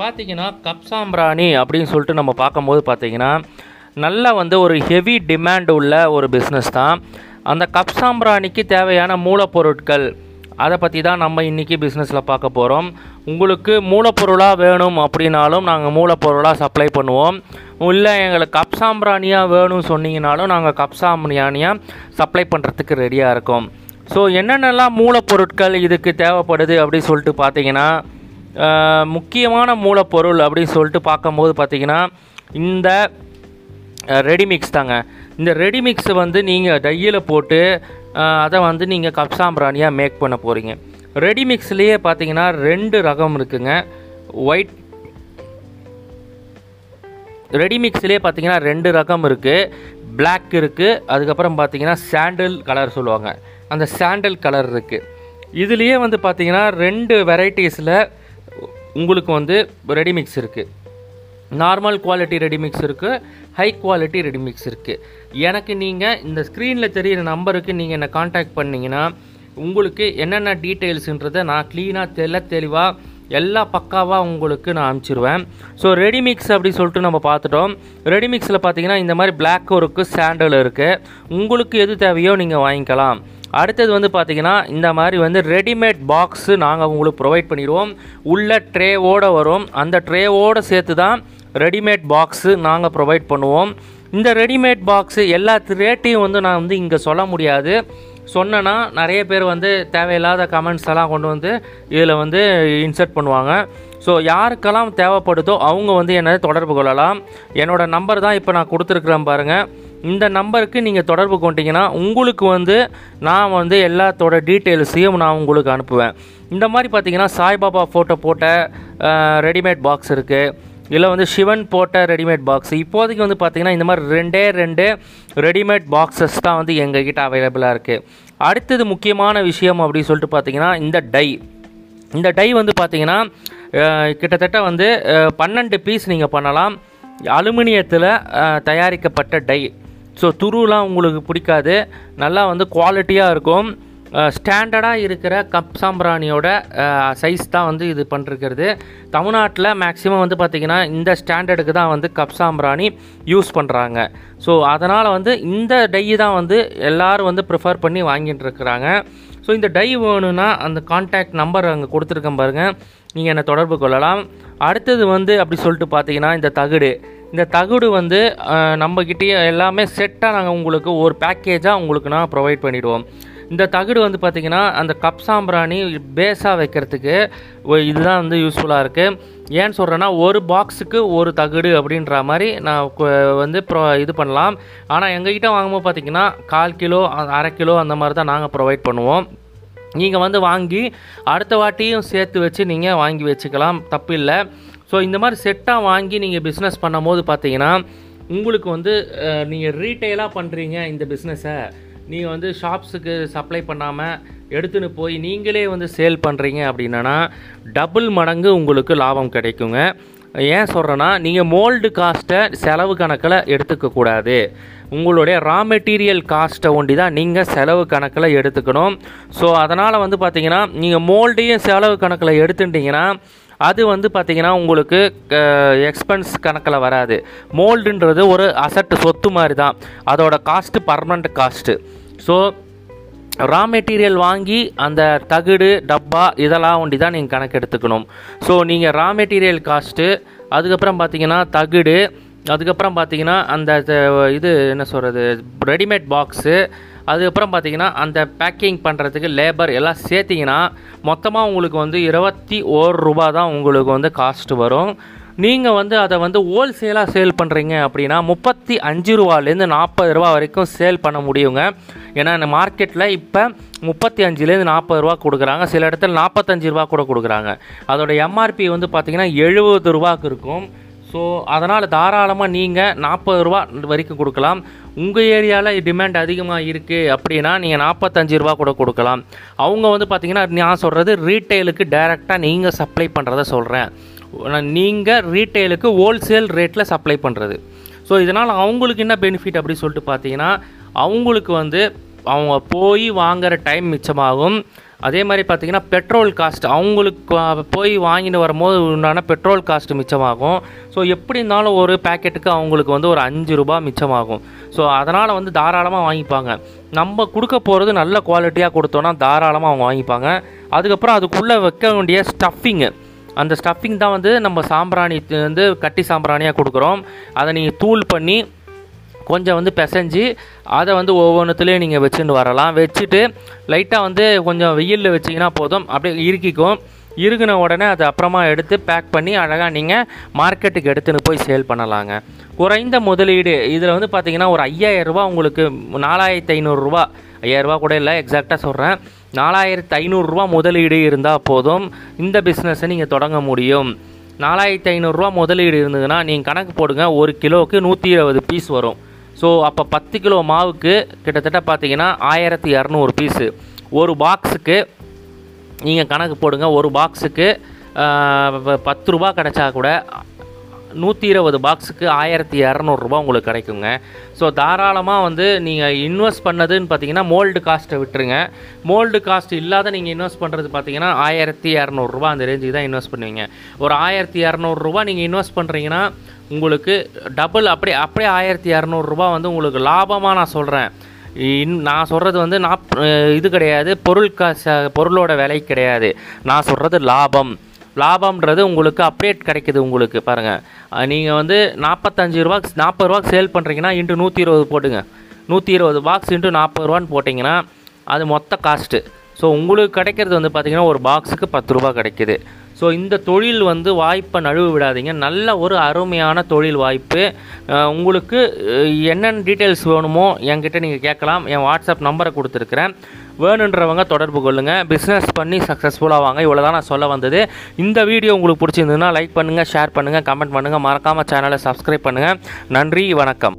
பார்த்தீங்கன்னா கப் சாம்பிராணி அப்படின்னு சொல்லிட்டு நம்ம பார்க்கும்போது பார்த்தீங்கன்னா நல்ல வந்து ஒரு ஹெவி டிமாண்ட் உள்ள ஒரு பிஸ்னஸ் தான். அந்த கப் சாம்பிராணிக்கு தேவையான மூலப்பொருட்கள் அதை பற்றி தான் நம்ம இன்றைக்கி பிஸ்னஸில் பார்க்க போகிறோம் உங்களுக்கு மூலப்பொருளாக வேணும் அப்படின்னாலும் நாங்கள் மூலப்பொருளாக சப்ளை பண்ணுவோம். இல்லை எங்களுக்கு கப் சாம்பிராணியாக வேணும்னு சொன்னீங்கனாலும் நாங்கள் கப் சாம்பிராணியாக சப்ளை பண்ணுறதுக்கு ரெடியாக இருக்கோம். ஸோ என்னென்னலாம் மூலப்பொருட்கள் இதுக்கு தேவைப்படுது அப்படின்னு சொல்லிட்டு பார்த்தீங்கன்னா முக்கியமான மூலப்பொருள் அப்படின்னு சொல்லிட்டு பார்க்கும்போது பார்த்தீங்கன்னா இந்த ரெடிமிக்ஸ் தாங்க. இந்த ரெடிமிக்ஸை வந்து நீங்கள் டையில் போட்டு அதை வந்து நீங்கள் கப்சாம்பிராணியாக மேக் பண்ண போகிறீங்க ரெடிமிக்ஸ்லேயே பார்த்தீங்கன்னா ரெண்டு ரகம் இருக்குங்க. ஒயிட் ரெடிமிக்ஸ்லேயே பார்த்தீங்கன்னா ரெண்டு ரகம் இருக்குது பிளாக் இருக்குது அதுக்கப்புறம் பார்த்தீங்கன்னா சாண்டில் கலர் சொல்லுவாங்க. அந்த சாண்டில் கலர் இருக்குது இதுலேயே வந்து பார்த்தீங்கன்னா ரெண்டு வெரைட்டிஸில் உங்களுக்கு வந்து ரெடிமிக்ஸ் இருக்குது நார்மல் குவாலிட்டி ரெடிமிக்ஸ் இருக்குது ஹை குவாலிட்டி ரெடிமிக்ஸ் இருக்குது எனக்கு நீங்கள் இந்த ஸ்க்ரீனில் தெரிகிற நம்பருக்கு நீங்கள் என்னை காண்டாக்ட் பண்ணிங்கன்னா உங்களுக்கு என்னென்ன டீட்டெயில்ஸுன்றதை நான் க்ளீனாக தெல்ல தெளிவாக எல்லா பக்காவாக உங்களுக்கு நான் அனுப்பிச்சிருவேன். ஸோ ரெடிமிக்ஸ் அப்படி சொல்லிட்டு நம்ம பார்த்துட்டோம். ரெடிமிக்ஸில் பார்த்தீங்கன்னா இந்த மாதிரி பிளாக் இருக்குது சாண்டல் இருக்குது உங்களுக்கு எது தேவையோ நீங்கள் வாங்கிக்கலாம். அடுத்தது வந்து பார்த்தீங்கன்னா இந்த மாதிரி வந்து ரெடிமேட் பாக்ஸு நாங்கள் உங்களுக்கு ப்ரொவைட் பண்ணிடுவோம். உள்ள ட்ரேவோடு வரும். அந்த ட்ரேவோடு சேர்த்து தான் ரெடிமேட் பாக்ஸு நாங்கள் ப்ரொவைட் பண்ணுவோம். இந்த ரெடிமேட் பாக்ஸு எல்லா ரேட்டையும் வந்து நான் வந்து இங்கே சொல்ல முடியாது. சொன்னேன்னா நிறைய பேர் வந்து தேவையில்லாத கமெண்ட்ஸ் எல்லாம் கொண்டு வந்து இதில் வந்து இன்சர்ட் பண்ணுவாங்க. ஸோ யாருக்கெல்லாம் தேவைப்படுதோ அவங்க வந்து என்னை தொடர்பு கொள்ளலாம். என்னோடய நம்பர் தான் இப்போ நான் கொடுத்துருக்குறேன் பாருங்கள் இந்த நம்பருக்கு நீங்கள் தொடர்பு கொண்டீங்கன்னா உங்களுக்கு வந்து நான் வந்து எல்லாத்தோட டீட்டெயில்ஸையும் நான் உங்களுக்கு அனுப்புவேன். இந்த மாதிரி பார்த்தீங்கன்னா சாய்பாபா ஃபோட்டோ போட்ட ரெடிமேட் பாக்ஸ் இருக்குது இல்லை வந்து சிவன் போட்ட ரெடிமேட் பாக்ஸ் இப்போதைக்கு வந்து பார்த்திங்கன்னா இந்த மாதிரி ரெண்டே ரெண்டு ரெடிமேட் பாக்ஸஸ் தான் வந்து எங்ககிட்ட அவைலபிளாக இருக்குது அடுத்தது முக்கியமான விஷயம் அப்படின்னு சொல்லிட்டு பார்த்தீங்கன்னா இந்த டை. இந்த டை வந்து பார்த்திங்கன்னா கிட்டத்தட்ட வந்து பன்னெண்டு பீஸ் நீங்கள் பண்ணலாம். அலுமினியத்தில் தயாரிக்கப்பட்ட டை. ஸோ துருலாம் உங்களுக்கு பிடிக்காது. நல்லா வந்து குவாலிட்டியாக இருக்கும். ஸ்டாண்டர்டாக இருக்கிற கப் சாம்பிராணியோட சைஸ் தான் வந்து இது பண்ணிருக்கிறது தமிழ்நாட்டில் மேக்ஸிமம் வந்து பார்த்திங்கன்னா இந்த ஸ்டாண்டர்டுக்கு தான் வந்து கப் சாம்பிராணி யூஸ் பண்ணுறாங்க ஸோ அதனால் வந்து இந்த டை தான் வந்து எல்லோரும் வந்து ப்ரிஃபர் பண்ணி வாங்கிட்டு இருக்கிறாங்க ஸோ இந்த டை வேணும்னா அந்த கான்டாக்ட் நம்பர் அங்கே கொடுத்துருக்கேன் பாருங்கள் நீங்கள் என்னை தொடர்பு கொள்ளலாம். அடுத்தது வந்து அப்படி சொல்லிட்டு பார்த்தீங்கன்னா இந்த தகுடு. இந்த தகுடு வந்து நம்மக்கிட்டேயே எல்லாமே செட்டாக நாங்கள் உங்களுக்கு ஒரு பேக்கேஜாக உங்களுக்கு நான் ப்ரொவைட் பண்ணிவிடுவோம் இந்த தகுடு வந்து பார்த்திங்கன்னா அந்த கப் சாம்பிராணி பேஸாக வைக்கிறதுக்கு இதுதான் வந்து யூஸ்ஃபுல்லாக இருக்குது ஏன்னு சொல்கிறேன்னா ஒரு பாக்ஸுக்கு ஒரு தகுடு அப்படின்ற மாதிரி நான் வந்து ப்ரொ இது பண்ணலாம். ஆனால் எங்ககிட்ட வாங்கும்போது பார்த்திங்கன்னா கால் கிலோ அரை கிலோ அந்த மாதிரி தான் நாங்கள் ப்ரொவைட் பண்ணுவோம். நீங்கள் வந்து வாங்கி அடுத்த வாட்டியும் சேர்த்து வச்சு நீங்கள் வாங்கி வச்சுக்கலாம். தப்பு இல்லை ஸோ இந்த மாதிரி செட்டாக வாங்கி நீங்கள் பிஸ்னஸ் பண்ணும்போது பார்த்தீங்கன்னா உங்களுக்கு வந்து நீங்கள் ரீட்டெயிலாக பண்ணுறீங்க இந்த பிஸ்னஸை நீங்கள் வந்து ஷாப்ஸுக்கு சப்ளை பண்ணாமல் எடுத்துன்னு போய் நீங்களே வந்து சேல் பண்ணுறீங்க அப்படின்னா டபுள் மடங்கு உங்களுக்கு லாபம் கிடைக்குங்க. ஏன் சொல்கிறேன்னா நீங்கள் மோல்டு காஸ்ட்டை செலவு கணக்கில் எடுத்துக்கக்கூடாது உங்களுடைய ரா மெட்டீரியல் காஸ்ட்டை ஒண்டி தான் நீங்கள் செலவு கணக்கில் எடுத்துக்கணும். ஸோ அதனால் வந்து பார்த்திங்கன்னா நீங்கள் மோல்டையும் செலவு கணக்கில் எடுத்துட்டிங்கன்னா அது வந்து பார்த்தீங்கன்னா உங்களுக்கு எக்ஸ்பென்ஸ் கணக்கில் வராது. மோல்டுன்றது ஒரு அசட்டு சொத்து மாதிரி தான் அதோட cost permanent cost so raw material வாங்கி அந்த தகுடு டப்பா இதெல்லாம் ஒண்டி தான் நீங்கள் கணக்கு எடுத்துக்கணும். ஸோ நீங்கள் ரா மெட்டீரியல் காஸ்ட்டு அதுக்கப்புறம் பார்த்தீங்கன்னா தகுடு அதுக்கப்புறம் பார்த்தீங்கன்னா அந்த இது என்ன சொல்கிறது ரெடிமேட் பாக்ஸு அதுக்கப்புறம் பார்த்தீங்கன்னா அந்த பேக்கிங் பண்ணுறதுக்கு லேபர் எல்லாம் சேர்த்திங்கன்னா மொத்தமாக உங்களுக்கு வந்து இருபத்தி ஒரு ரூபா தான் உங்களுக்கு வந்து காஸ்ட் வரும். நீங்கள் வந்து அதை வந்து ஹோல்சேலாக சேல் பண்ணுறீங்க அப்படின்னா முப்பத்தி அஞ்சு ரூபாலேருந்து நாற்பது ரூபா வரைக்கும் சேல் பண்ண முடியுங்க. ஏன்னா இந்த மார்க்கெட்டில் இப்போ முப்பத்தி அஞ்சுலேருந்து நாற்பது ரூபா கொடுக்குறாங்க. சில இடத்துல நாற்பத்தஞ்சு ரூபா கூட கொடுக்குறாங்க. அதோட எம்ஆர்பி வந்து பார்த்திங்கன்னா எழுபது ரூபாக்கு இருக்கும். ஸோ அதனால் தாராளமாக நீங்கள் நாற்பது ரூபா வரைக்கும் கொடுக்கலாம். உங்கள் ஏரியாவில் டிமாண்ட் அதிகமாக இருக்குது அப்படின்னா நீங்கள் நாற்பத்தஞ்சு ரூபா கூட கொடுக்கலாம். அவங்க வந்து பார்த்திங்கன்னா நான் சொல்கிறது ரீட்டைலுக்கு டைரெக்டாக நீங்கள் சப்ளை பண்ணுறத சொல்கிறேன் நீங்கள் ரீட்டைலுக்கு ஹோல்சேல் ரேட்டில் சப்ளை பண்ணுறது ஸோ இதனால் அவங்களுக்கு என்ன பெனிஃபிட் அப்படின்னு சொல்லிட்டு பார்த்தீங்கன்னா அவங்களுக்கு வந்து அவங்க போய் வாங்குகிற டைம் மிச்சமாகும். அதே மாதிரி பார்த்திங்கன்னா பெட்ரோல் காஸ்ட் அவங்களுக்கு போய் வாங்கிட்டு வரும்போது உண்டான பெட்ரோல் காஸ்ட் மிச்சமாகும். ஸோ எப்படி இருந்தாலும் ஒரு பேக்கெட்டுக்கு அவங்களுக்கு வந்து ஒரு அஞ்சு ரூபா மிச்சமாகும். ஸோ அதனால் வந்து தாராளமாக வாங்கிப்பாங்க. நம்ம கொடுக்க போகிறது நல்ல குவாலிட்டியாக கொடுத்தோன்னா தாராளமாக அவங்க வாங்கிப்பாங்க. அதுக்கப்புறம் அதுக்குள்ளே வைக்க வேண்டிய ஸ்டஃபிங்கு அந்த ஸ்டஃபிங் தான் வந்து நம்ம சாம்பிராணி வந்து கட்டி சாம்பிராணியாக கொடுக்குறோம். அதை நீங்கள் தூள் பண்ணி கொஞ்சம் வந்து பிசைஞ்சு அதை வந்து ஒவ்வொன்றுத்துலேயும் நீங்கள் வச்சுட்டு வரலாம். வச்சுட்டு லைட்டாக வந்து கொஞ்சம் வெயிலில் வச்சிங்கன்னா போதும். அப்படியே இறுக்கிக்கும் இறுகின உடனே அதை அப்புறமா எடுத்து பேக் பண்ணி அழகாக நீங்கள் மார்க்கெட்டுக்கு எடுத்துன்னு போய் சேல் பண்ணலாங்க. குறைந்த முதலீடு இதில் வந்து பார்த்திங்கன்னா ஒரு ஐயாயிரரூபா உங்களுக்கு நாலாயிரத்தி ஐநூறுரூவா ஐயாயிரரூபா கூட இல்லை எக்ஸாக்டாக சொல்கிறேன் நாலாயிரத்து ஐநூறுரூவா முதலீடு இருந்தால் போதும். இந்த பிஸ்னஸை நீங்கள் தொடங்க முடியும். நாலாயிரத்தி ஐநூறுரூவா முதலீடு இருந்ததுன்னா நீங்கள் கணக்கு போடுங்க. ஒரு கிலோவுக்கு நூற்றி இருபது பீஸ் வரும். ஸோ அப்போ பத்து கிலோ மாவுக்கு கிட்டத்தட்ட பார்த்தீங்கன்னா ஆயிரத்தி இரநூறு பீஸு ஒரு பாக்ஸுக்கு நீங்கள் கணக்கு போடுங்க. ஒரு பாக்ஸுக்கு பத்து ரூபா கிடைச்சா கூட நூற்றி இருபது பாக்ஸுக்கு ஆயிரத்தி இரநூறுபா உங்களுக்கு கிடைக்குங்க. ஸோ தாராளமாக வந்து நீங்கள் இன்வெஸ்ட் பண்ணதுன்னு பார்த்தீங்கன்னா மோல்டு காஸ்ட்டை விட்டுருங்க. மோல்டு காஸ்ட் இல்லாத நீங்கள் இன்வெஸ்ட் பண்ணுறது பார்த்தீங்கன்னா ஆயிரத்தி இரநூறுபா அந்த ரேஞ்சுக்கு தான் இன்வெஸ்ட் பண்ணுவீங்க. ஒரு ஆயிரத்தி இரநூறுபா நீங்கள் இன்வெஸ்ட் பண்ணுறீங்கன்னா உங்களுக்கு டபுள் அப்படியே அப்படியே ஆயிரத்தி இரநூறுபா வந்து உங்களுக்கு லாபமாக நான் சொல்கிறேன் இன் நான் சொல்கிறது வந்து நாப் இது கிடையாது. பொருள் காசு பொருளோட விலை கிடையாது. நான் சொல்கிறது லாபம். லாபம்ன்றது உங்களுக்கு அப்டேட் கிடைக்குது உங்களுக்கு பாருங்கள் நீங்கள் வந்து நாற்பத்தஞ்சு ரூபா நாற்பது ரூபாய்க்கு சேல் பண்ணுறீங்கன்னா இன்ட்டு நூற்றி இருபது போட்டுங்க. நூற்றி இருபது பாக்ஸ் இன்ட்டு நாற்பது ரூபான்னு போட்டிங்கன்னா அது மொத்த காஸ்ட்டு ஸோ உங்களுக்கு கிடைக்கிறது வந்து பார்த்திங்கன்னா ஒரு பாக்ஸுக்கு பத்து ரூபா கிடைக்கிது. ஸோ இந்த தொழில் வந்து வாய்ப்பை நழுவு விடாதீங்க. நல்ல ஒரு அருமையான தொழில் வாய்ப்பு. உங்களுக்கு என்னென்ன டீட்டெயில்ஸ் வேணுமோ என்கிட்ட நீங்கள் கேட்கலாம். என் வாட்ஸ்அப் நம்பரை கொடுத்துருக்குறேன். வேணுன்றவங்க தொடர்பு கொள்ளுங்கள் பிஸ்னஸ் பண்ணி சக்ஸஸ்ஃபுல்லாக வாங்க இவ்வளோ தான் நான் சொல்ல வந்தது. இந்த வீடியோ உங்களுக்கு பிடிச்சிருந்ததுன்னா லைக் பண்ணுங்கள் ஷேர் பண்ணுங்கள் கமெண்ட் பண்ணுங்கள் மறக்காமல் சேனலை சப்ஸ்கிரைப் பண்ணுங்கள் நன்றி வணக்கம்.